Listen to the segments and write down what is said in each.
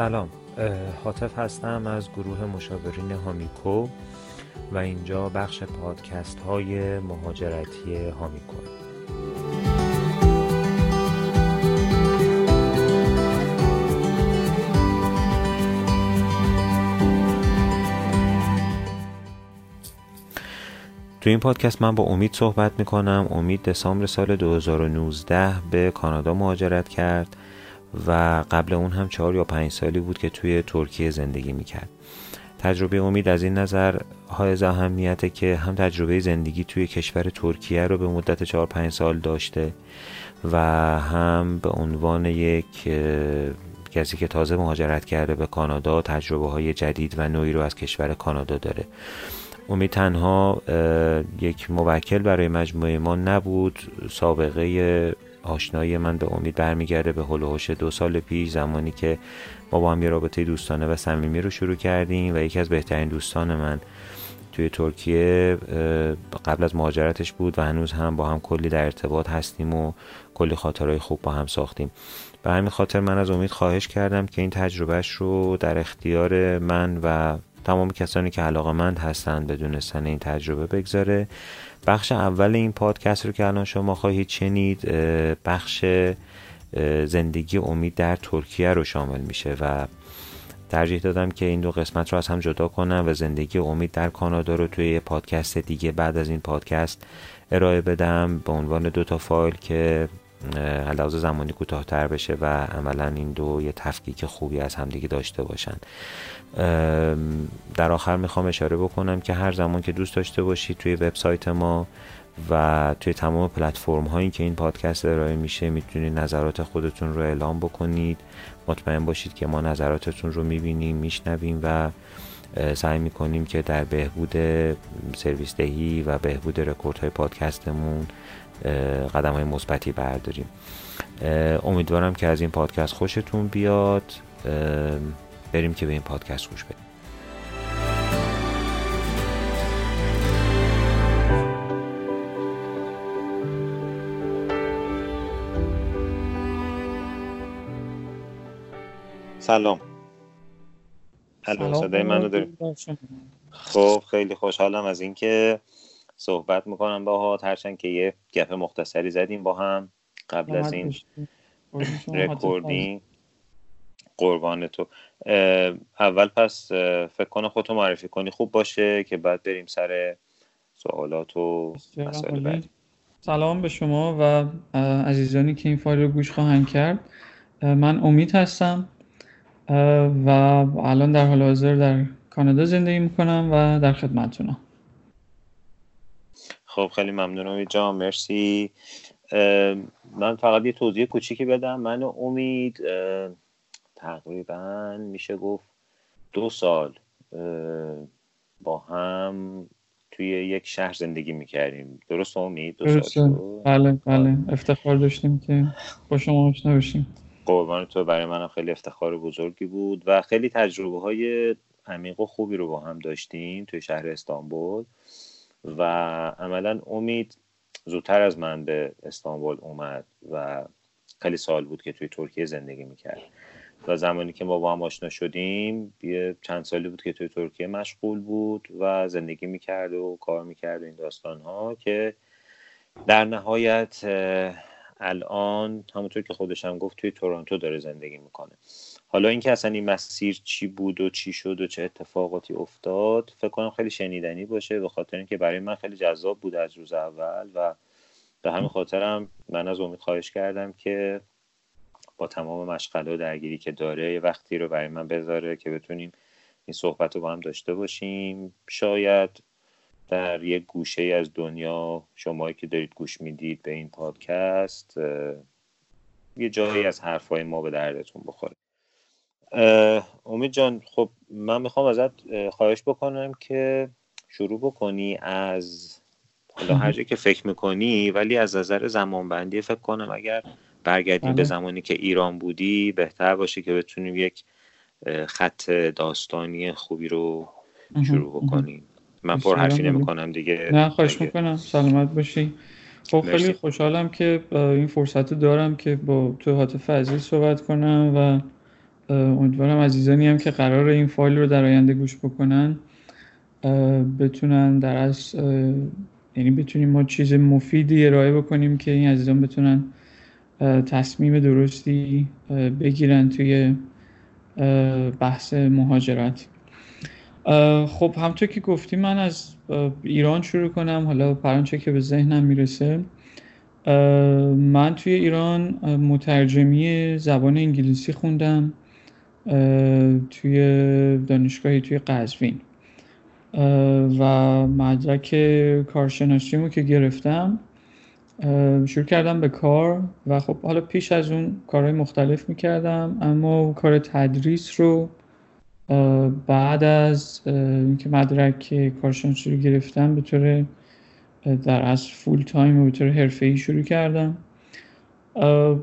سلام. حاطف هستم از گروه مشاورین هامیکو و اینجا بخش پادکست های مهاجرتی هامیکو. تو این پادکست من با امید صحبت می‌کنم. امید دسامبر سال 2019 به کانادا مهاجرت کرد. و قبل اون هم چهار یا پنج سالی بود که توی ترکیه زندگی می‌کرد. تجربه امید از این نظر های اهمیته که هم تجربه زندگی توی کشور ترکیه رو به مدت چهار پنج سال داشته و هم به عنوان یک کسی که تازه مهاجرت کرده به کانادا تجربه های جدید و نوعی رو از کشور کانادا داره. امید تنها یک موکل برای مجموعه ما نبود سابقه آشنایی من به امید برمیگرده. به هلوهوش دو سال پیش زمانی که ما با هم یه رابطه دوستانه و صمیمی رو شروع کردیم و یکی از بهترین دوستان من توی ترکیه قبل از مهاجرتش بود و هنوز هم با هم کلی در ارتباط هستیم و کلی خاطرهای خوب با هم ساختیم. به همین خاطر من از امید خواهش کردم که این تجربهش رو در اختیار من و تمام کسانی که علاقه مند هستند بدونستن این تجربه بگذاره. بخش اول این پادکست رو که الان شما خواهید شنید بخش زندگی امید در ترکیه رو شامل میشه و ترجیح دادم که این دو قسمت رو از هم جدا کنم و زندگی امید در کانادا رو توی یه پادکست دیگه بعد از این پادکست ارائه بدم به عنوان دو تا فایل که علاوه زمانی کوتاهتر بشه و عملا این دو یه تفکیک خوبی از همدیگه داشته باشن. در آخر می‌خوام اشاره بکنم که هر زمان که دوست داشته باشید توی وبسایت ما و توی تمام پلتفرم هایی که این پادکست ارائه میشه می‌تونید نظرات خودتون رو اعلام بکنید. مطمئن باشید که ما نظراتتون رو می‌بینیم میشنویم و سعی می‌کنیم که در بهبود سرویس دهی و بهبود رکورد های پادکستمون قدم های مثبتی برداریم. امیدوارم که از این پادکست خوشتون بیاد. بریم که به این پادکست گوش بدیم. سلام. الو صدای منو داریم خب خیلی خوشحالم از اینکه صحبت می‌کنم باهات. هرچند که یه گپ مختصری زدیم با هم قبل از این Recording. قربان تو. اول پس فکر کنم خودتو معرفی کنی. خوب باشه که بعد بریم سر سوالات و مسائل بعدی. سلام به شما و عزیزانی که این فایل رو گوش خواهند کرد. من امید هستم و الان در حال حاضر در کانادا زندگی می‌کنم و در خدمتتونم. خب خیلی ممنونم. جان مرسی. من فقط یه توضیح کوچیکی بدم. من امید تقریبا میشه گفت دو سال با هم توی یک شهر زندگی می‌کردیم. درست امید؟ دو سال بله بله. افتخار داشتیم که با شما آشنا بشیم. قربان تو برای من خیلی افتخار بزرگی بود و خیلی تجربه های عمیق و خوبی رو با هم داشتیم توی شهر استانبول. و عملا امید زودتر از من به استانبول اومد و خیلی سال بود که توی ترکیه زندگی می‌کرد. و زمانی که ما با هم آشنا شدیم یه چند سالی بود که توی ترکیه مشغول بود و زندگی می‌کرد و کار می‌کرد این داستان ها که در نهایت الان همونطور که خودش هم گفت توی تورنتو داره زندگی می‌کنه. حالا اینکه اصلا این مسیر چی بود و چی شد و چه اتفاقاتی افتاد فکر کنم خیلی شنیدنی باشه به خاطر اینکه برای من خیلی جذاب بود از روز اول و به همین خاطرم من از امید خواهش کردم که با تمام مشغله و درگیری که داره یه وقتی رو برای من بذاره که بتونیم این صحبت رو با هم داشته باشیم. شاید در یک گوشه از دنیا شمایی که دارید گوش می‌دید به این پادکست یه جایی از حرفای ما به دردتون بخوره. امید جان خب من می‌خوام ازت خواهش بکنم که شروع بکنی از حالا هر که فکر می‌کنی ولی از نظر زمانبندی فکر کنم اگر برگردیم به بله. زمانی که ایران بودی بهتر باشه که بتونیم یک خط داستانی خوبی رو شروع بکنیم. من پر حرفی نمی کنم دیگه. نه خواهش می‌کنم. سلامت باشی. خب خیلی خوشحالم که این فرصت رو دارم که با تو حاطف عزیز صحبت کنم و امیدوارم عزیزانی هم که قرار این فایل رو در آینده گوش بکنن بتونن در از یعنی بتونیم ما چیز مفیدی ارائه بکنیم که این عزیزان بتونن تصمیم درستی بگیرن توی بحث مهاجرت. خب همطور که گفتی من از ایران شروع کنم. حالا پرانچه که به ذهنم می‌رسه. من توی ایران مترجمی زبان انگلیسی خوندم توی دانشگاهی توی قزوین. و مدرک کارشناسیمو که گرفتم شروع کردم به کار و خب حالا پیش از اون کارهای مختلف می‌کردم اما کار تدریس رو بعد از اینکه مدرک کارشناسی رو گرفتم به طور در از فول تایم و به طور حرفه‌ای شروع کردم.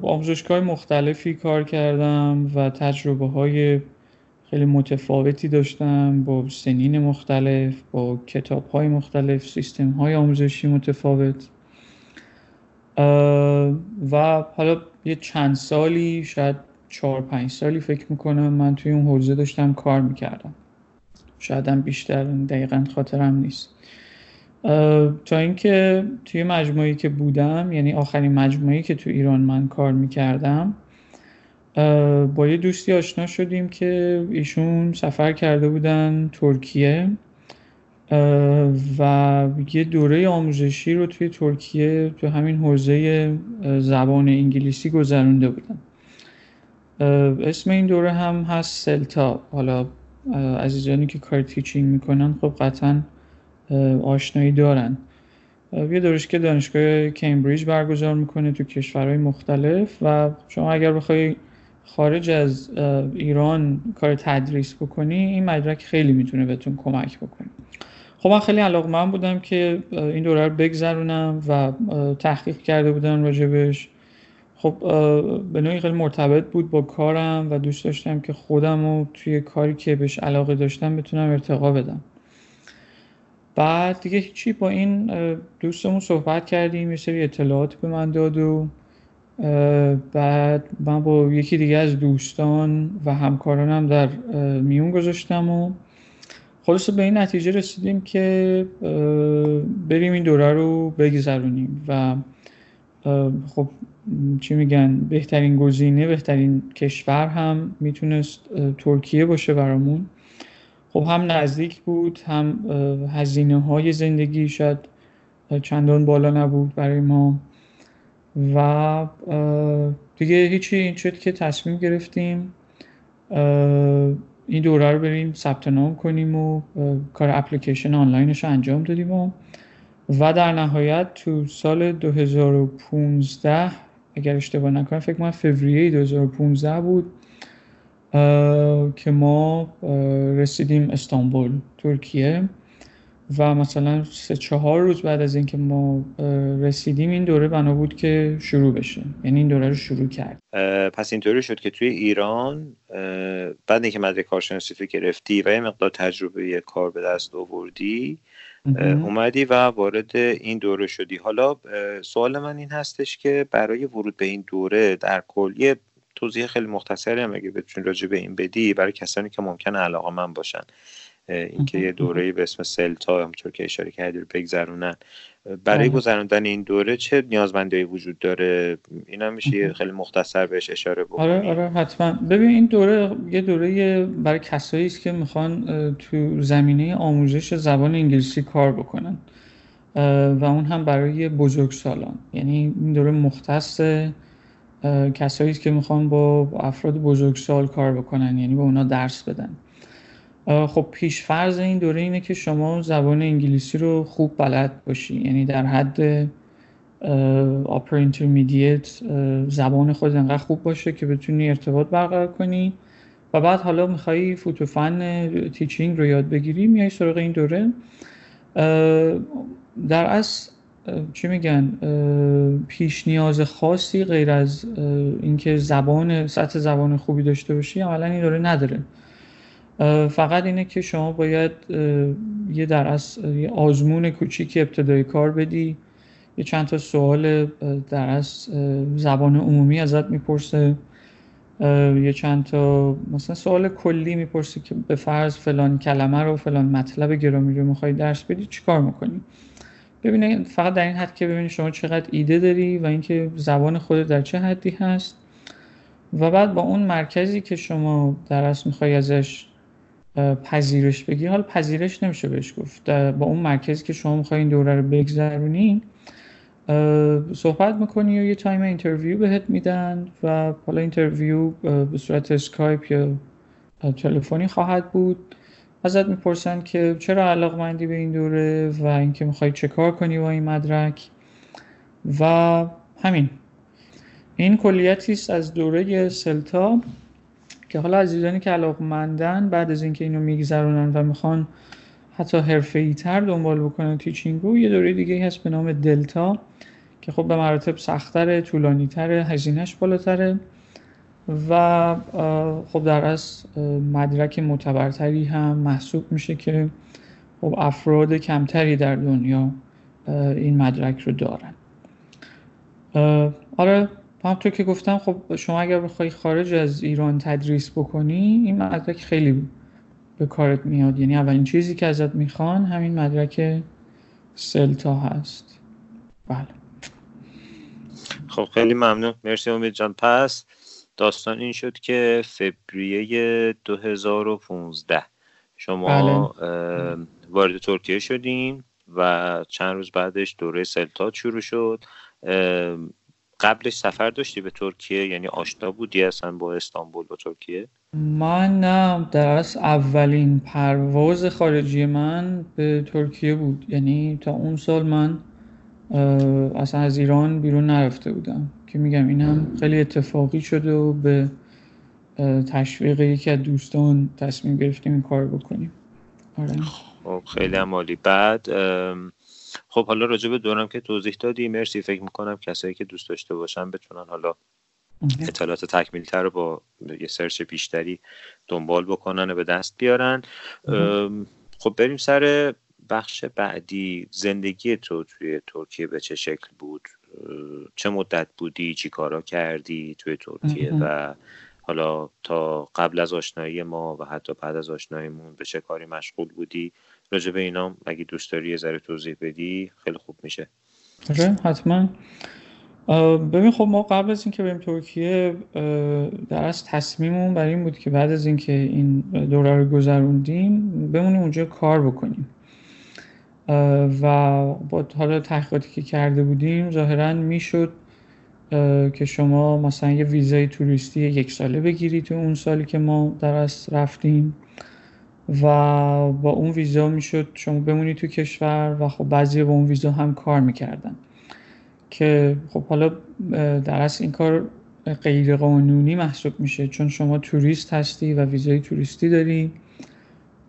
آموزشگاه مختلفی کار کردم و تجربه های خیلی متفاوتی داشتم با سنین مختلف با کتاب های مختلف سیستم های آموزشی متفاوت. و حالا یه چند سالی شاید چهار پنج سالی فکر می‌کنم من توی اون حوزه داشتم کار می‌کردم. شاید هم بیشتر دقیقا خاطرم نیست. تا اینکه توی مجموعی که بودم یعنی آخرین مجموعی که تو ایران من کار می‌کردم با یه دوستی آشنا شدیم که ایشون سفر کرده بودن ترکیه. و یه دوره آموزشی رو توی ترکیه تو همین حوزه زبان انگلیسی گذرونده بودن اسم این دوره هم هست سلتا. حالا عزیزانی که کار تیچینگ می‌کنن خب قطعا آشنایی دارن. یه دورش که دانشگاه کمبریج برگزار می‌کنه تو کشورهای مختلف و شما اگر بخوای خارج از ایران کار تدریس بکنی این مدرک خیلی می‌تونه بهتون کمک بکنه. خب من خیلی علاقه من بودم که این دوره رو بگذرونم و تحقیق کرده بودم راجبش. خب به نوعی خیلی مرتبط بود با کارم و دوست داشتم که خودم رو توی کاری که بهش علاقه داشتم بتونم ارتقا بدم. بعد دیگه هیچی با این دوستمون صحبت کردیم یه سری اطلاعات به من داد و بعد من با یکی دیگه از دوستان و همکارانم در میون گذاشتم و خلاصه به این نتیجه رسیدیم که بریم این دوره رو بگذرونیم و خب چی میگن بهترین گزینه بهترین کشور هم می‌تونست ترکیه باشه برامون. خب هم نزدیک بود هم هزینه های زندگی شاید چندان بالا نبود برای ما. و دیگه هیچی این شد که تصمیم گرفتیم این دوره رو بریم ثبت نام کنیم و کار اپلیکیشن آنلاینش رو انجام دادیم و و در نهایت تو سال 2015 اگر اشتباه نکنم فکر کنم فوریه 2015 بود که ما رسیدیم استانبول ترکیه. و مثلا سه چهار روز بعد از اینکه ما رسیدیم این دوره بنا بود که شروع بشه. یعنی این دوره رو شروع کرد. پس اینطوری شد که توی ایران بعد اینکه مدرک کارشناسی تو گرفتی و یه مقدار تجربه کار به دست آوردی اومدی و وارد این دوره شدی. حالا سوال من این هستش که برای ورود به این دوره در کل یه توضیح خیلی مختصری هم اگه بتونی راجع به این بدی برای کسانی که ممکن علاقه من باشن. اینکه یه دوره به اسم سلتا همونطور که اشاره کردی رو بگذرونن. برای گذراندن این دوره چه نیازمندی وجود داره؟ اینا میشه خیلی مختصر بهش اشاره بکنی. آره آره حتما. ببین این دوره یه دوره برای کسایی است که می‌خوان تو زمینه آموزش زبان انگلیسی کار بکنن و اون هم برای بزرگسالان. یعنی این دوره مختص کسایی است که می‌خوان با افراد بزرگسال کار بکنن یعنی با اونا درس بدن. خب پیش فرض این دوره اینه که شما زبان انگلیسی رو خوب بلد باشی. یعنی در حد upper intermediate زبان خود انقدر خوب باشه که بتونی ارتباط برقرار کنی. و بعد حالا میخوایی فوتوفن تیچینگ رو یاد بگیری میای سراغ این دوره. در از چی میگن؟ پیش نیاز خاصی غیر از اینکه زبان سطح زبان خوبی داشته باشی عملا این دوره نداره. فقط اینه که شما باید یه در از یه آزمون کوچیک ابتدای کار بدی. یه چند تا سوال در از زبان عمومی ازت می‌پرسه. یه چند تا مثلا سوال کلی می‌پرسی که به فرض فلان کلمه رو فلان مطلب گرامی رو می‌خوای درس بدی چیکار می‌کنی؟ ببینید فقط در این حد که ببینید شما چقدر ایده داری و اینکه زبان خودت در چه حدی هست. و بعد با اون مرکزی که شما در اصل می‌خوای ازش پذیرش بگی. حال پذیرش نمیشه بهش گفت. با اون مرکزی که شما می‌خوای این دوره رو بگذرونی صحبت می‌کنی و یه time interview بهت میدن و حالا interview به صورت اسکایپ یا تلفنی خواهد بود. ازت می‌پرسن که چرا علاقمندی به این دوره و اینکه می‌خوای چه کار کنی با این مدرک. و همین. این کلیتی است از دوره CELTA. که حالا عزیزانی که علاقمندن بعد از اینکه اینو میگذرونن و می‌خوان حتی حرفه‌ای تر دنبال بکنن teaching و یه دوره دیگه هست به نام DELTA که خب به مراتب سختتره طولانیتره هزینهش بالاتره و خب در از مدرک معتبرتری هم محسوب میشه که خب افراد کمتری در دنیا این مدرک رو دارن. آره همطور که گفتم خب شما اگر بخوای خارج از ایران تدریس بکنی این مدرک خیلی به کارت میاد. یعنی اولین چیزی که ازت می‌خوان همین مدرک سلتا هست. بله. خب خیلی ممنون. مرسی امید جان. پس داستان این شد که فوریه 2015 شما بله. وارد ترکیه شدین و چند روز بعدش دوره سلتا شروع شد. قبلش سفر داشتی به ترکیه؟ یعنی آشنا بودی اصلا با استانبول با ترکیه؟ من نه در اولین پرواز خارجی من به ترکیه بود. یعنی تا اون سال من اصلا از ایران بیرون نرفته بودم. که میگم این هم خیلی اتفاقی شده و به تشویق یکی از دوستان تصمیم گرفتیم این کار بکنیم. آره. خب خیلی عمالی. بعد خب حالا راجع به دورم که توضیح دادی مرسی. فکر می‌کنم کسایی که دوست داشته باشن بتونن حالا اطلاعات تکمیل تر رو با یه سرچ بیشتری دنبال بکنن و به دست بیارن. خب بریم سر بخش بعدی. زندگی تو توی ترکیه به چه شکل بود؟ چه مدت بودی؟ چی کارا کردی توی ترکیه؟ و حالا تا قبل از آشنایی ما و حتی بعد از آشناییمون به چه کاری مشغول بودی؟ راجع به اینا اگه دوست داری یه ذره توضیح بدی خیلی خوب میشه. حتما. ببین خب ما قبل از اینکه بریم ترکیه در از تصمیممون بر این بود که بعد از اینکه این دوره رو گذروندیم بمونیم اونجا کار بکنیم. و با حالا تحقیقاتی که کرده بودیم ظاهرا می‌شد که شما مثلا یه ویزای توریستی یک ساله بگیرید تو اون سالی که ما در از رفتیم. و با اون ویزا می‌شد شما بمونی تو کشور و خب بعضی با اون ویزا هم کار می‌کردن. که خب حالا در اصل این کار غیر قانونی محسوب میشه چون شما توریست هستی و ویزای توریستی داری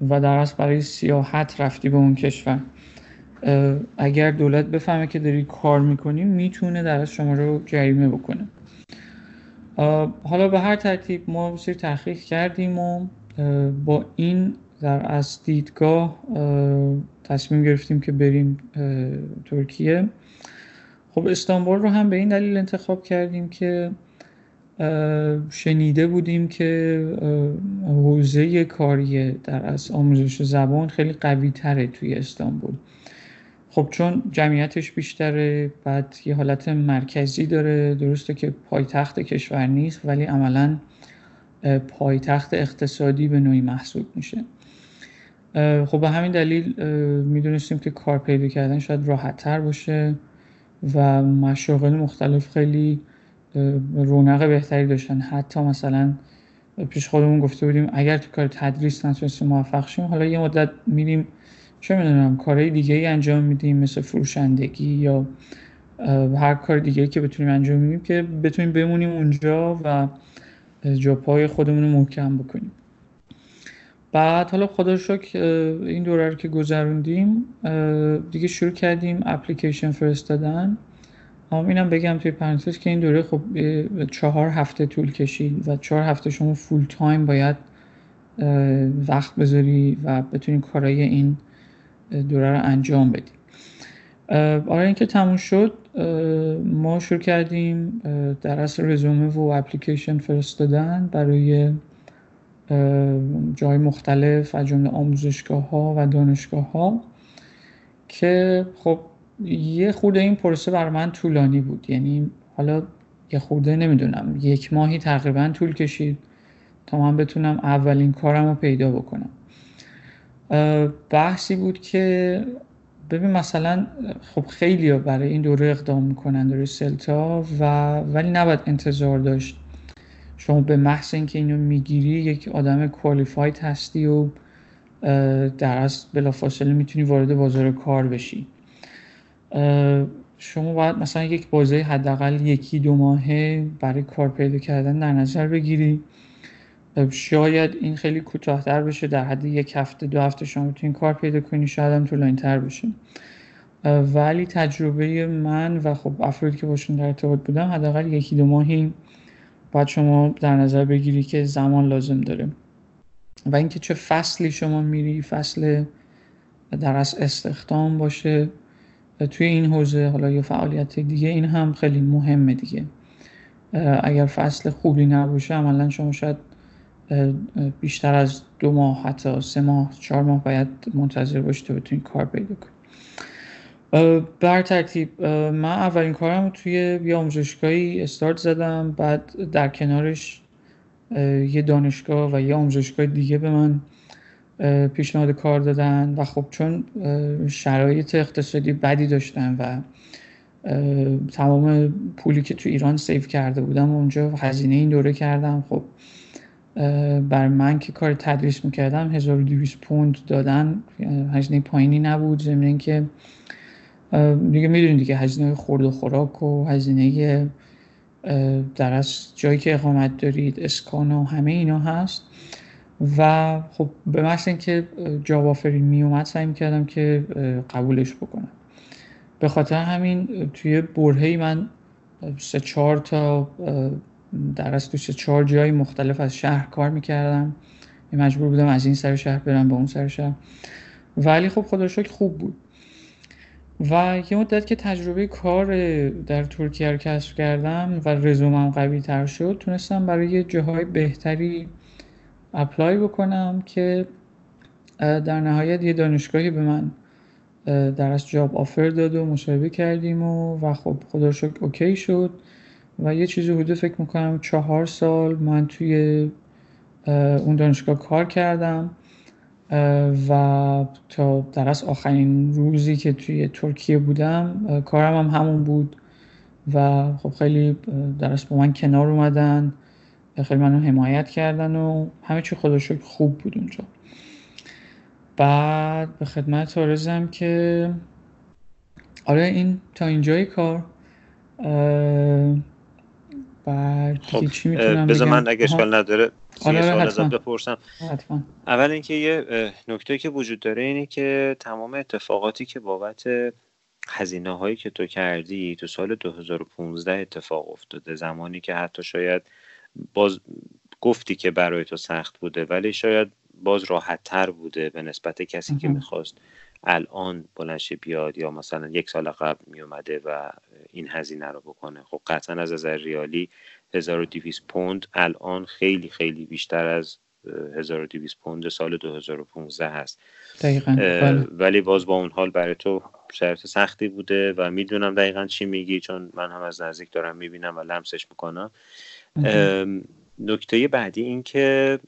و در اصل برای سیاحت رفتی به اون کشور. اگر دولت بفهمه که داری کار می‌کنی می‌تونه در از شما رو جریمه بکنه. حالا به هر ترتیب ما بسیار تحقیق کردیم و با این در از دیدگاه تصمیم گرفتیم که بریم ترکیه. خب استانبول رو هم به این دلیل انتخاب کردیم که شنیده بودیم که حوزه کاری در از آموزش زبان خیلی قوی تره توی استانبول. خب چون جمعیتش بیشتره بعد یه حالت مرکزی داره. درسته که پایتخت کشور نیست ولی عملا پایتخت اقتصادی به نوعی محسوب میشه. خب به همین دلیل می‌دونستیم که کار پیدا کردن شاید راحت تر باشه و مشاغل مختلف خیلی رونق بهتری داشتن. حتی مثلا پیش خودمون گفته بودیم اگر تو کار تدریس نتونستیم موفق شیم حالا یه مدت میریم چه می‌دونم کارهای دیگه ای انجام میدیم مثل فروشندگی یا هر کار دیگه که بتونیم انجام میدیم که بتونیم بمونیم اونجا و جاپای خودمون رو محکم بکنیم. بعد حالا خدا شکر این دوره رو که گذروندیم دیگه شروع کردیم اپلیکیشن فرستادن. اما اینم بگم توی پرانتز که این دوره خب چهار هفته طول کشید و چهار هفته شما فول تایم باید وقت بذاری و بتونی کارای این دوره رو انجام بدی. آره اینکه تموم شد ما شروع کردیم در اصل رزومه و اپلیکیشن فرستادن برای جای مختلف از جمله آموزشگاه ها و دانشگاه ها که خب یه خورده این پروسه بر من طولانی بود. یعنی حالا یه خورده نمی‌دونم یک ماهی تقریبا طول کشید تا من بتونم اولین کارم رو پیدا بکنم. بحثی بود که ببین مثلا خب خیلی برای این دوره اقدام می‌کنن دوره سلتا و ولی نباید انتظار داشت. شما به محض اینکه اینو می‌گیری یک آدم کوالیفاید هستی و در از بلافاصله می‌تونی وارد بازار کار بشی. شما باید مثلا یک بازه حداقل یکی دو ماهه برای کار پیدا کردن در نظر بگیری. شاید این خیلی کوتاهتر بشه در حد یک هفته دو هفته شما می‌تونین کار پیدا کنی شاید هم طولانی تر بشه ولی تجربه من و خب افرادی که باشون در ارتباط بودم حداقل یکی دو ماهی باید شما در نظر بگیری که زمان لازم داره. و اینکه چه فصلی شما میری فصل در از استخدام باشه. توی این حوزه حالا یا فعالیت دیگه این هم خیلی مهمه دیگه. اگر فصل خوبی نباشه عملا شما شاید بیشتر از دو ماه حتی سه ماه چهار ماه باید منتظر باشی تا بتونی کار پیدا کنی. بر ترتیب من اولین کارم توی یه آموزشگاهی استارت زدم بعد در کنارش یه دانشگاه و یه آموزشگاه دیگه به من پیشنهاد کار دادن و خب چون شرایط اقتصادی بدی داشتن و تمام پولی که تو ایران سیف کرده بودم اونجا هزینه این دوره کردم خب بر من که کار تدریس می‌کردم 1200 پوند دادن هزینه پایینی نبود ضمن اینکه دیگه می‌دونید دیگه هزینه خورد و خوراک و هزینه در از جایی که اقامت دارید اسکان و همه اینا هست. و خب به محض اینکه جاب آفرین می اومد سعی می‌کردم که قبولش بکنم. به خاطر همین توی برهی من سه چهار تا در از تو سه چهار جای مختلف از شهر کار می‌کردم. مجبور بودم از این سر شهر برم به اون سر شهر. ولی خب خدا شکر خوب بود. و یه مدت که تجربه کار در ترکیه رو کسب کردم و رزومم قوی تر شد تونستم برای جاهای بهتری apply بکنم که در نهایت یه دانشگاهی به من در واقع job offer داد و مصاحبه کردیم و, و خب خدا شکر OK شد و یه چیزی حدود فکر می‌کنم چهار سال من توی اون دانشگاه کار کردم. و تا در از آخرین روزی که توی ترکیه بودم کارم هم همون بود. و خب خیلی در با من کنار اومدن خیلی منو حمایت کردن و همه چی خدا خوب بود اونجا. بعد به خدمت آرزم که آره این تا اینجای کار. بعد خب چی می‌تونم بذار من اگه اشکال نداره آره سوال ازت بپرسم. اول اینکه یه نکته که وجود داره اینه که تمام اتفاقاتی که بابت هزینه هایی که تو کردی تو سال 2015 اتفاق افتاده زمانی که حتی شاید باز گفتی که برای تو سخت بوده ولی شاید باز راحت تر بوده به نسبت کسی که می‌خواست الان بلنشه بیاد یا مثلا یک سال قبل میومده و این هزینه رو بکنه. خب قطعا از نظر ریالی 1200 پوند. الان خیلی خیلی بیشتر از 1200 پوند سال 2015 هست. دقیقا. بله. ولی باز با اون حال برای تو شرط سختی بوده و می‌دونم دقیقا چی میگی چون من هم از نزدیک دارم می‌بینم و لمسش می‌کنم. نکته بعدی این که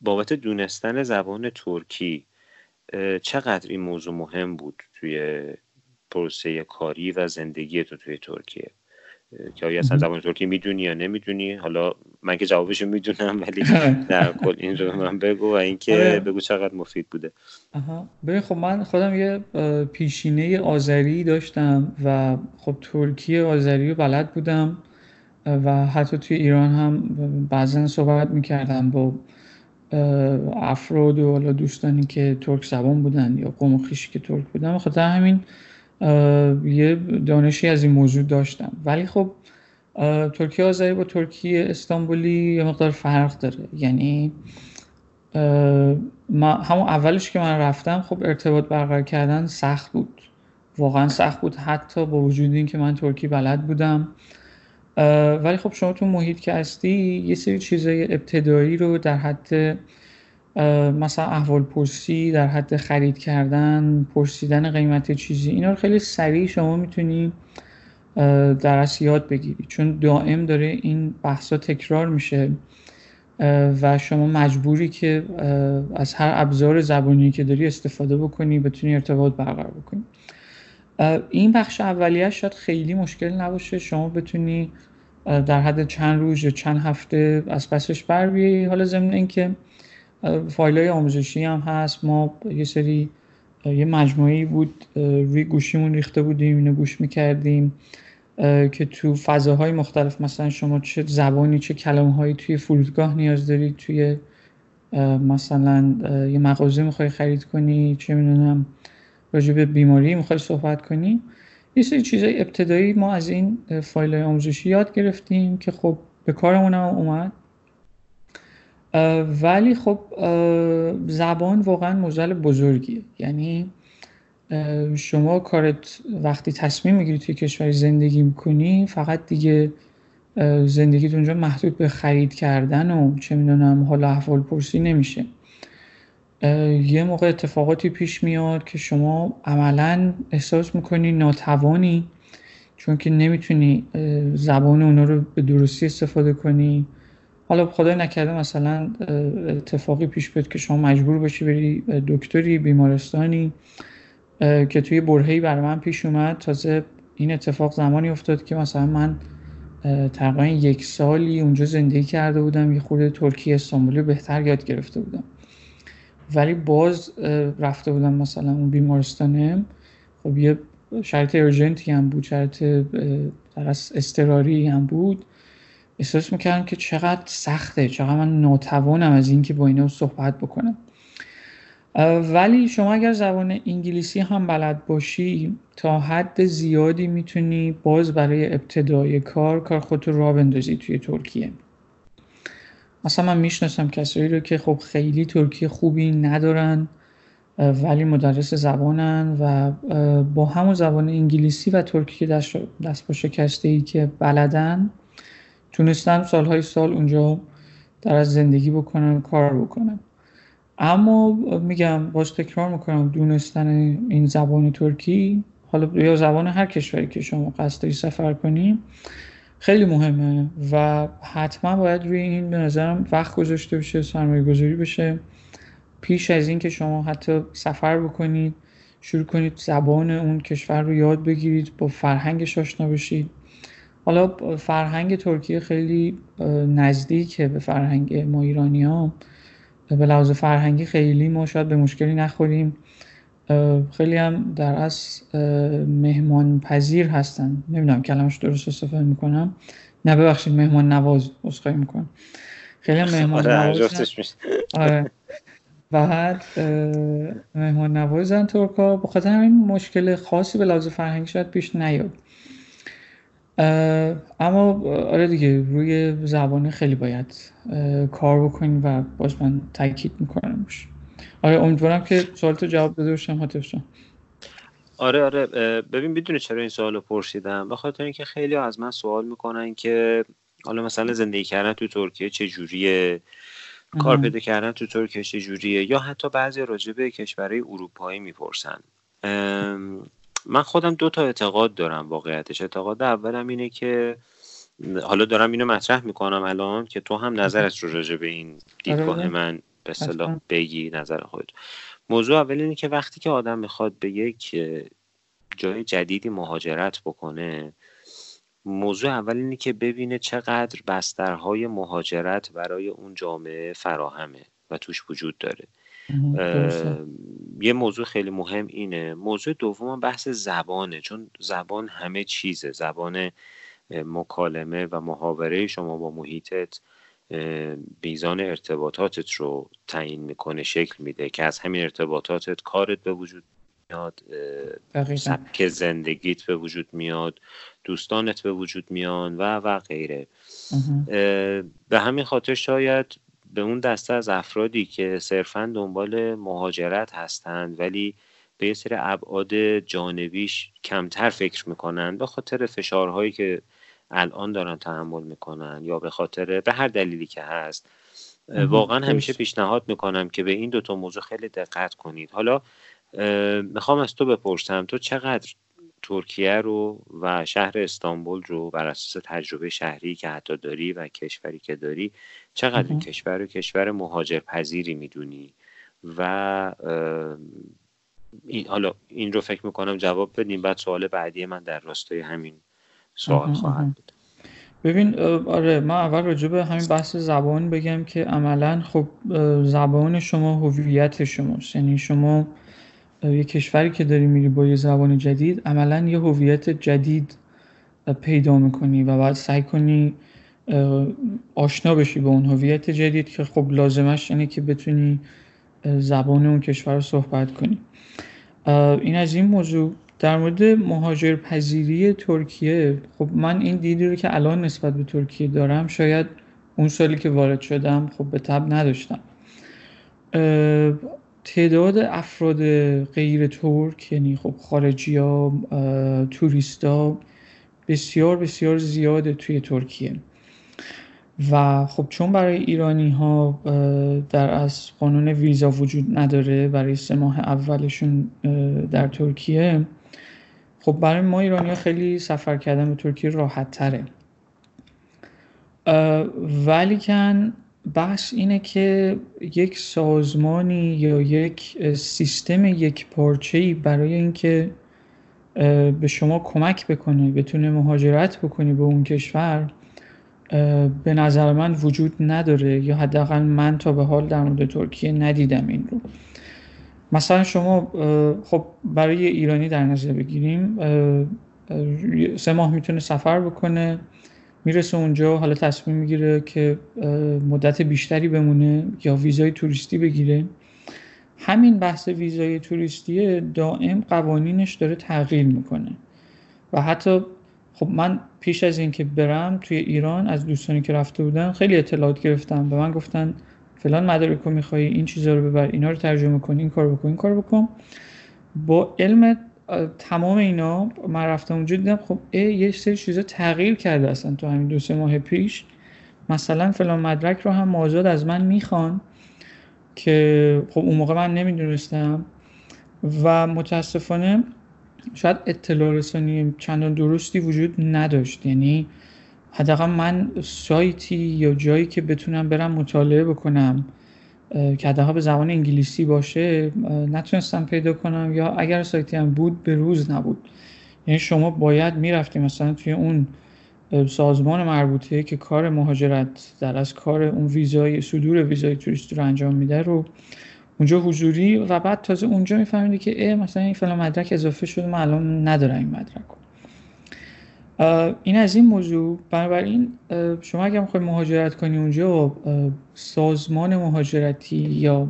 بابت دونستن زبان ترکی چقدر این موضوع مهم بود توی پروسه کاری و زندگی تو توی ترکیه؟ که آیا اصلا زبان ترکی می‌دونی یا نمی‌دونی؟ حالا من که جوابشو می‌دونم ولی در کل این رو من بگو و اینکه آره. بگو چقدر مفید بوده. ببین خب من خودم یه پیشینه آذری داشتم و خب ترکی آذری رو بلد بودم و حتی توی ایران هم بعضا صحبت می‌کردم با افراد و حالا دوستانی که ترک زبان بودن یا قوم خیشی که ترک بودن. خاطر همین یه دانشی از این موضوع داشتم. ولی خب ترکیه آذری با ترکیه استانبولی یه مقدار فرق داره. یعنی ما همون اولش که من رفتم خب ارتباط برقرار کردن سخت بود. واقعا سخت بود حتی با وجود اینکه من ترکی بلد بودم. ولی خب شما تو محیط که هستی یه سری چیزای ابتدایی رو در حد مثلا احوال پرسی در حد خرید کردن پرسیدن قیمت چیزی اینا رو خیلی سریع شما می‌تونی در یاد بگیری. چون دائم داره این بحثا تکرار میشه و شما مجبوری که از هر ابزار زبانی که داری استفاده بکنی بتونی ارتباط برقرار بکنی. این بخش اولیه شاید خیلی مشکل نباشه. شما بتونی در حد چند روز یا چند هفته از پسش بر بیایی. حالا ضمن اینکه فایل های آموزشی هم هست. ما یه سری یه مجموعی بود روی گوشیمون ریخته بودیم اینو گوش می‌کردیم که تو فضاهای مختلف مثلا شما چه زبانی چه کلمه هایی توی فرودگاه نیاز دارید توی مثلا یه مغازه می‌خوای خرید کنی چه می‌دونم راجع به بیماری می‌خوای صحبت کنی. یه سری چیزای ابتدایی ما از این فایل آموزشی یاد گرفتیم که خب به کارمون هم اومد. ولی خب زبان واقعا موزل بزرگیه. یعنی شما کارت وقتی تصمیم می‌گیری توی کشوری زندگی می‌کنی فقط دیگه زندگیت اونجا محدود به خرید کردن و چه می‌دونم حالا احوال پرسی نمیشه یه موقع اتفاقاتی پیش میاد که شما عملا احساس می‌کنی ناتوانی چون که نمی‌تونی زبان اونا رو به درستی استفاده کنی. حالا خدای نکرده مثلا اتفاقی پیش بیاد که شما مجبور باشی بری دکتری بیمارستانی که توی برهی بر من پیش اومد. تازه این اتفاق زمانی افتاد که مثلا من تقریبا یک سالی اونجا زندگی کرده بودم یه خورده ترکیه استانبولی بهتر یاد گرفته بودم. ولی باز رفته بودم مثلا اون بیمارستانه. خب یه شرط ارجنتی هم بود شرط استراری هم بود. احساس می‌کردم که چقدر سخته چقدر من ناتوانم از اینکه با اینا صحبت بکنم. ولی شما اگر زبان انگلیسی هم بلد باشی تا حد زیادی می‌تونی باز برای ابتدای کار کار خودتو را بندازی توی ترکیه. مثلا من می‌شناسم کسایی رو که خب خیلی ترکیه خوبی ندارن ولی مدرس زبانن و با همون زبان انگلیسی و ترکی که دست, با شکسته ای که بلدن تونستن سالهای سال اونجا در از زندگی بکنن کار بکنن. اما میگم باز تکرار می‌کنم دونستن این زبان ترکی حالا یا زبان هر کشوری که شما قصد سفر کنیم خیلی مهمه و حتما باید روی این به نظرم وقت گذاشته بشه سرمایه گذاری بشه. پیش از این که شما حتی سفر بکنید شروع کنید زبان اون کشور رو یاد بگیرید با فرهنگش آشنا بشید. حالا فرهنگ ترکیه خیلی نزدیکه به فرهنگ ما ایرانی ها به لحاظ فرهنگی خیلی ما شاید به مشکلی نخوریم. خیلی هم در از مهمان پذیر هستن. نمی‌دونم کلمش درست استفاده می‌کنم. نه ببخشید مهمان نواز اصخایی می‌کنم. خیلی هم مهمان آره، نواز آره. بعد مهمان نوازن ترکا بخاطر همین مشکل خاصی به لحاظ فرهنگی شاید پیش نیاد. اما آره دیگه روی زبان خیلی باید کار بکنیم و باز من تاکید می‌کنم آره امیدوارم که سوالتو جواب داده باشم حاطف آره آره ببین بدونی چرا این سوالو پرسیدم؟ به خاطر اینکه خیلی از من سوال می‌کنن که حالا مثلا زندگی کردن تو ترکیه چه جوریه؟ کار پیدا کردن تو ترکیه چه جوریه؟ یا حتی بعضی راجع به کشورهای اروپایی می‌پرسن. من خودم دو تا اعتقاد دارم واقعیتش. اعتقاد اولم اینه که حالا دارم اینو مطرح می‌کنم الان که تو هم نظرت رو راجع به این دیدگاه آره. من به صلاح بگی نظر خود موضوع اول اینه که وقتی که آدم می‌خواد به یک جای جدیدی مهاجرت بکنه موضوع اول اینه که ببینه چقدر بسترهای مهاجرت برای اون جامعه فراهمه و توش وجود داره. یه موضوع خیلی مهم اینه. موضوع دوم بحث زبانه چون زبان همه چیزه. زبان مکالمه و محاوره شما با محیطت میزان ارتباطاتت رو تعیین می‌کنه شکل میده که از همین ارتباطاتت کارت به وجود میاد سبک زندگیت به وجود میاد دوستانت به وجود میان و و غیره. به همین خاطر شاید به اون دسته از افرادی که صرفا دنبال مهاجرت هستند ولی به یه سری ابعاد جانبیش کمتر فکر می‌کنن به خاطر فشارهایی که الان دارن تحمل می‌کنن یا به خاطر به هر دلیلی که هست. واقعا همیشه پیشنهاد می‌کنم که به این دوتا موضوع خیلی دقت کنید. حالا می‌خوام از تو بپرسم تو چقدر ترکیه رو و شهر استانبول رو بر اساس تجربه شهری که حتی داری و کشوری که داری چقدر این کشور رو کشور مهاجر پذیری می‌دونی؟ و این حالا این رو فکر می‌کنم جواب بدیم بعد سوال بعدی من در راستای همین سوال خواهد بود. ببین آره من اول راجع به همین بحث زبان بگم که عملا خب زبان شما هویت شماست. یعنی شما یه کشوری که داری میری با یه زبان جدید عملا یه هویت جدید پیدا می‌کنی و بعد سعی کنی آشنا بشی با اون هویت جدید که خب لازمش اینه که بتونی زبان اون کشور رو صحبت کنی. این از این موضوع. در مورد مهاجر پذیری ترکیه خب من این دیدی رو که الان نسبت به ترکیه دارم شاید اون سالی که وارد شدم خب به تب نداشتم. تعداد افراد غیر ترک یعنی خب خارجی ها توریست ها بسیار بسیار زیاده توی ترکیه. و خب چون برای ایرانی ها در از قانون ویزا وجود نداره برای سه ماه اولشون در ترکیه خب برای ما ایرانی ها خیلی سفر کردن به ترکیه راحت تره. ولی کن بحث اینه که یک سازمانی یا یک سیستم یک پارچه‌ای برای اینکه به شما کمک بکنه بتونه مهاجرت بکنی به اون کشور به نظر من وجود نداره یا حداقل من تا به حال در مورد ترکیه ندیدم این رو. مثلا شما خب برای ایرانی در نظر بگیریم سه ماه می‌تونه سفر بکنه می‌رسه اونجا حالا تصمیم می‌گیره که مدت بیشتری بمونه یا ویزای توریستی بگیره. همین بحث ویزای توریستی دائم قوانینش داره تغییر می‌کنه و حتی خب من پیش از اینکه برم توی ایران از دوستانی که رفته بودن خیلی اطلاعات گرفتم. به من گفتن فلان مدارک رو می‌خوای این چیزا رو ببر اینا رو ترجمه کن این کار بکن این کار بکن. با علم تمام اینا من رفتم اونجا دیدم خب یه سری چیزا تغییر کرده اصلا تو همین دو سه ماه پیش. مثلا فلان مدرک رو هم مازاد از من می‌خوان که خب اون موقع من نمی‌دونستم. و متاسفانه شاید اطلاع رسانی چندان درستی وجود نداشت. یعنی حداقل من سایتی یا جایی که بتونم برم مطالعه بکنم که حداقل به زبان انگلیسی باشه نتونستم پیدا کنم یا اگر سایتی هم بود به روز نبود. یعنی شما باید می‌رفتی مثلا توی اون سازمان مربوطه که کار مهاجرت در از کار اون ویزای صدور ویزای توریستی رو انجام میده رو اونجا حضوری و بعد تازه اونجا میفهمیدی که اه مثلا این فلان مدرک اضافه شده من الان ندارم این مدرک این از این موضوع. بنابراین شما اگر می‌خوای مهاجرت کنی اونجا سازمان مهاجرتی یا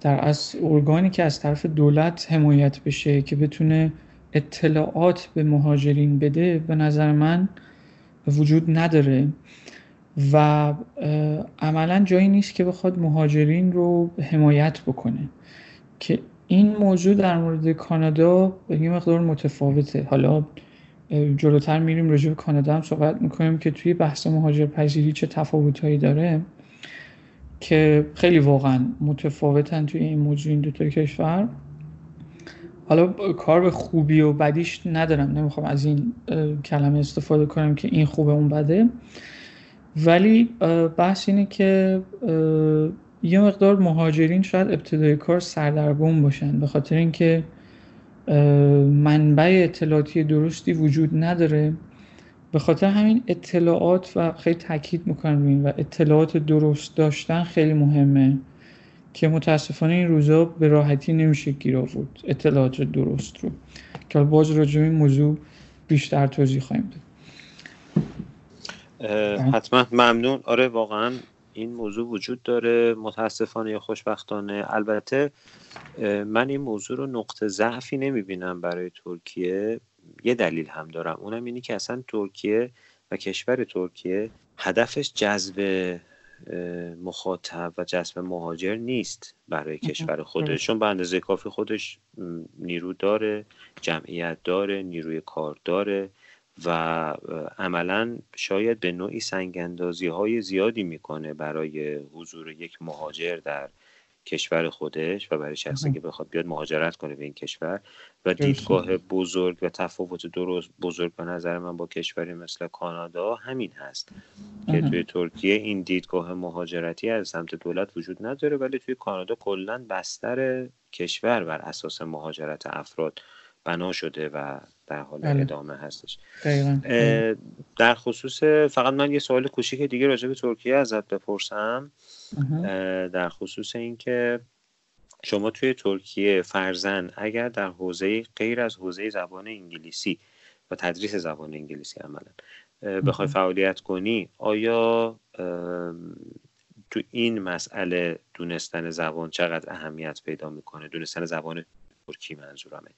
در از ارگانی که از طرف دولت حمایت بشه که بتونه اطلاعات به مهاجرین بده به نظر من وجود نداره. و عملا جایی نیست که بخواد مهاجرین رو حمایت بکنه. که این موضوع در مورد کانادا یه مقدار متفاوته. حالا جلوتر میریم راجع به کانادا هم صحبت می‌کنیم که توی بحث مهاجر پذیری چه تفاوتهایی داره که خیلی واقعا متفاوتن توی این موضوع این دوتا کشور. حالا کار به خوبی و بدیش ندارم. نمی‌خوام از این کلمه استفاده کنم که این خوبه اون بده. ولی بحث اینه که یه مقدار مهاجرین شاید ابتدای کار سردرگم باشن به خاطر اینکه منبع اطلاعاتی درستی وجود نداره. به خاطر همین اطلاعات و خیلی تاکید می‌کنم این و اطلاعات درست داشتن خیلی مهمه که متاسفانه این روزا به راحتی نمیشه گیر آورد اطلاعات درست رو. که باز راجع این موضوع بیشتر توضیح خواهیم داد. حتما. ممنون. آره واقعا این موضوع وجود داره. متاسفانه یا خوشبختانه. البته من این موضوع رو نقطه ضعفی نمی‌بینم برای ترکیه. یه دلیل هم دارم. اونم اینی که اصلا ترکیه و کشور ترکیه هدفش جذب مخاطب و جذب مهاجر نیست برای کشور خودش. چون به اندازه کافی خودش نیرو داره جمعیت داره نیروی کار داره. و عملا شاید به نوعی سنگندازی های زیادی می‌کنه برای حضور یک مهاجر در کشور خودش و برای شخصی که بخواد بیاد مهاجرت کنه به این کشور. و دیدگاه بزرگ و تفاوت درست بزرگ به نظر من با کشوری مثل کانادا همین هست که توی ترکیه این دیدگاه مهاجرتی از سمت دولت وجود نداره ولی توی کانادا کلا بستر کشور بر اساس مهاجرت افراد بنا شده و در حال بله. ادامه هستش. در خصوص فقط من یه سوال کوچیک دیگه راجع به ترکیه ازت بپرسم. در خصوص اینکه شما توی ترکیه فرزن اگر در حوزه غیر از حوزه زبان انگلیسی و تدریس زبان انگلیسی عملا بخوای فعالیت کنی آیا تو این مسئله دونستن زبان چقدر اهمیت پیدا می‌کنه؟ دونستن زبان ترکی منظورمه.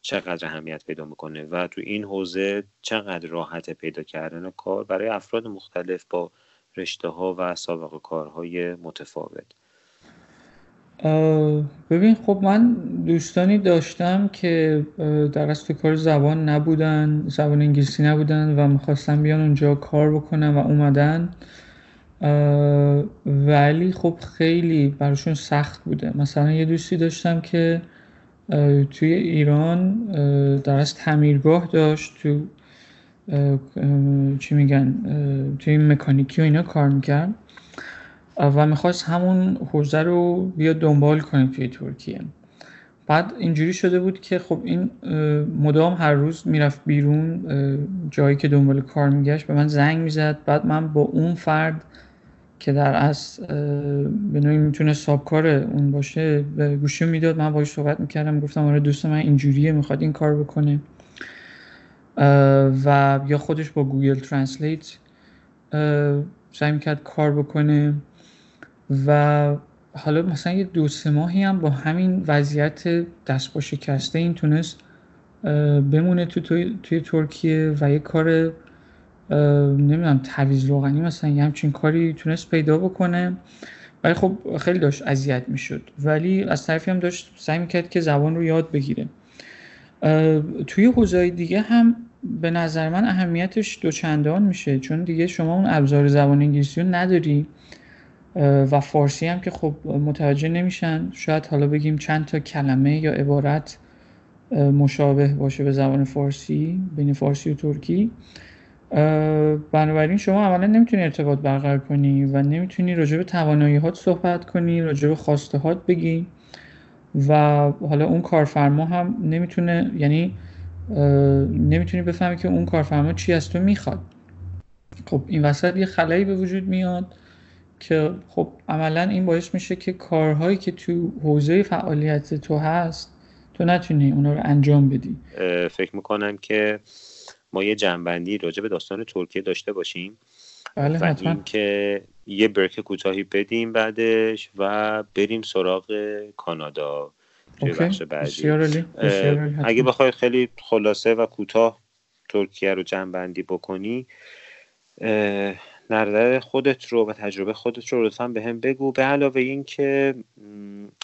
چقدر اهمیت پیدا می‌کنه و تو این حوزه چقدر راحت پیدا کردن کار برای افراد مختلف با رشته ها و سابقه کارهای متفاوت. ببین خب من دوستانی داشتم که در اصل کار زبان نبودن زبان انگلیسی نبودن و می‌خواستن بیان اونجا کار بکنن و اومدن. ولی خب خیلی براشون سخت بوده. مثلا یه دوستی داشتم که توی ایران در از تعمیرگاه داشت تو چی میگن توی مکانیکی و اینا کار می‌کرد. و می‌خواست همون حوزه رو بیا دنبال کنه توی ترکیه. بعد اینجوری شده بود که خب این مدام هر روز می‌رفت بیرون جایی که دنبال کار میگشت به من زنگ می‌زد. بعد من با اون فرد که در اصل به نوعی می‌تونه سابکار اون باشه به گوشی می‌داد. من باش صحبت می‌کردم گفتم آره دوست من اینجوریه می‌خواد این کار بکنه. و یا خودش با Google Translate سعی می‌کرد کار بکنه. و حالا مثلا یه دو سه ماهی هم با همین وضعیت دست با شکسته این تونست بمونه تو توی, ترکیه و یه کار نمی‌دونم تعویض روغنی مثلا یه همچین کاری تونست پیدا بکنه. ولی خب خیلی داشت اذیت می‌شد. ولی از طرفی هم داشت سعی می‌کرد که زبان رو یاد بگیره. توی حوزه دیگه هم به نظر من اهمیتش دوچندان میشه. چون دیگه شما اون ابزار زبان انگلیسی رو نداری. و فارسی هم که خب متوجه نمیشن. شاید حالا بگیم چند تا کلمه یا عبارت مشابه باشه به زبان فارسی بین فارسی و ترکی. بنابراین شما اولا نمی‌تونی ارتباط برقرار کنی و نمی‌تونی راجع به توانایی هات صحبت کنی راجع به خواسته هات بگی و حالا اون کارفرما هم نمی‌تونه یعنی نمی‌تونی بفهمی که اون کارفرما چی از تو می‌خواد. خب این وسط یه خلایی به وجود میاد که خب عملا این باعث میشه که کارهایی که تو حوزه فعالیت تو هست تو نتونی اونا رو انجام بدی. فکر می‌کنم که ما یه جنبندی راجع به داستان ترکیه داشته باشیم بله و اینکه یه برک کوتاهی بدیم بعدش و بریم سراغ کانادا توی بخش بعدی. اگه بخوای خیلی خلاصه و کوتاه ترکیه رو جنبندی بکنی نظر خودت رو و تجربه خودت رو لطفا به هم بگو. به علاوه این که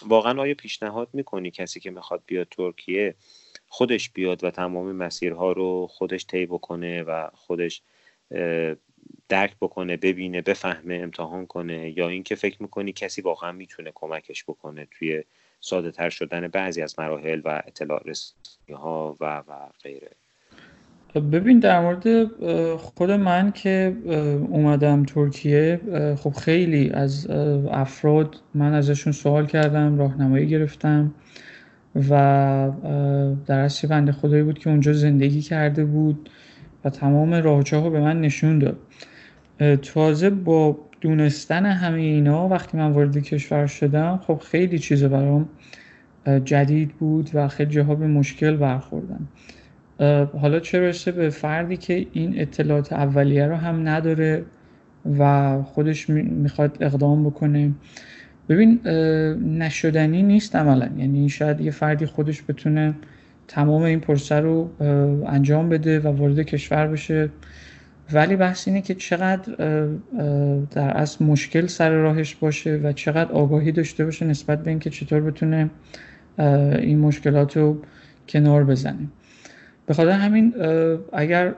واقعا آیا پیشنهاد می‌کنی کسی که می‌خواد بیاد ترکیه خودش بیاد و تمام مسیرها رو خودش طی بکنه و خودش درک بکنه ببینه بفهمه امتحان کنه. یا اینکه فکر می‌کنی کسی واقعا می‌تونه کمکش بکنه توی ساده تر شدن بعضی از مراحل و اطلاع رسانی ها و و غیره. ببین در مورد خود من که اومدم ترکیه خب خیلی از افراد من ازشون سوال کردم راهنمایی گرفتم. و در اصل بنده خدایی بود که اونجا زندگی کرده بود و تمام راهچاه رو به من نشون داد. تازه با دونستن همه اینا وقتی من وارد کشور شدم خب خیلی چیزا برام جدید بود و خیلی جاها به مشکل برخوردم. حالا چه رسه به فردی که این اطلاعات اولیه رو هم نداره و خودش می‌خواد اقدام بکنه. ببین نشدنی نیست عملا. یعنی شاید یه فردی خودش بتونه تمام این پروسه رو انجام بده و وارد کشور بشه. ولی بحث اینه که چقدر در اصل مشکل سر راهش باشه و چقدر آگاهی داشته باشه نسبت به اینکه چطور بتونه این مشکلات رو کنار بزنه. به خاطر همین اگر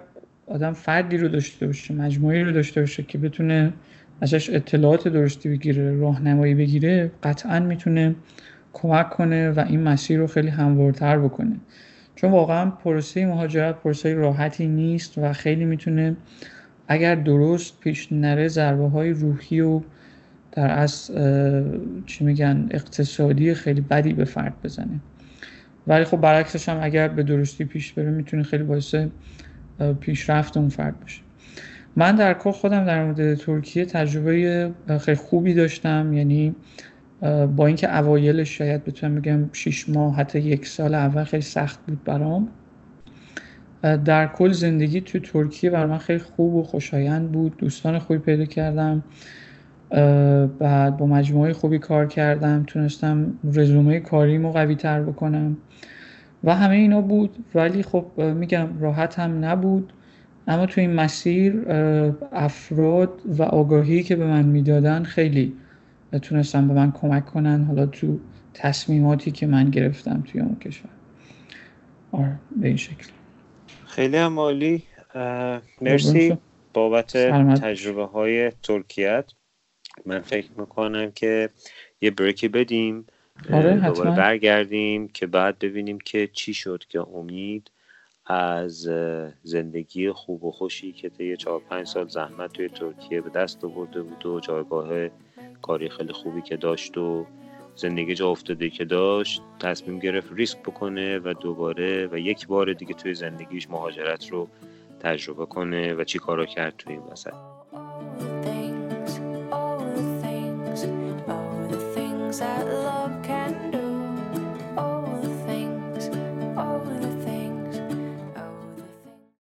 آدم فردی رو داشته باشه مجموعی رو داشته باشه که بتونه ازش اطلاعات درستی بگیره راهنمایی بگیره قطعا می‌تونه کمک کنه و این مسیر رو خیلی هموارتر بکنه. چون واقعا پروسه مهاجرت پروسه راحتی نیست و خیلی می‌تونه اگر درست پیش نره ضربه های روحی و در از چی میگن اقتصادی خیلی بدی به فرد بزنه. ولی خب برعکسش هم اگر به درستی پیش بره می‌تونه خیلی باعث پیشرفت اون فرد باشه. من در کل خودم در مورد ترکیه تجربه خیلی خوبی داشتم. یعنی با اینکه اوایلش شاید بتونم بگم 6 ماه حتی یک سال اول خیلی سخت بود برام. در کل زندگی تو ترکیه بر من خیلی خوب و خوشایند بود. دوستان خوبی پیدا کردم. بعد با مجموعه خوبی کار کردم. تونستم رزومه کاریمو قوی تر بکنم. و همه اینا بود. ولی خب میگم راحت هم نبود. اما تو این مسیر افراد و آگاهی که به من می‌دادن خیلی تونستن به من کمک کنن حالا تو تصمیماتی که من گرفتم توی اون کشور. آره به این شکل. خیلی هم عالی. مرسی بابت تجربه های ترکیت. من فکر می‌کنم که یه بریکی بدیم آره دوباره برگردیم که بعد ببینیم که چی شد که امید از زندگی خوب و خوشی که طی چهار پنج سال زحمت توی ترکیه به دست آورده بود و جایگاه کاری خیلی خوبی که داشت و زندگی جا افتاده که داشت تصمیم گرفت ریسک بکنه و دوباره و یک بار دیگه توی زندگیش مهاجرت رو تجربه کنه و چی کارا کرد توی این وسط. That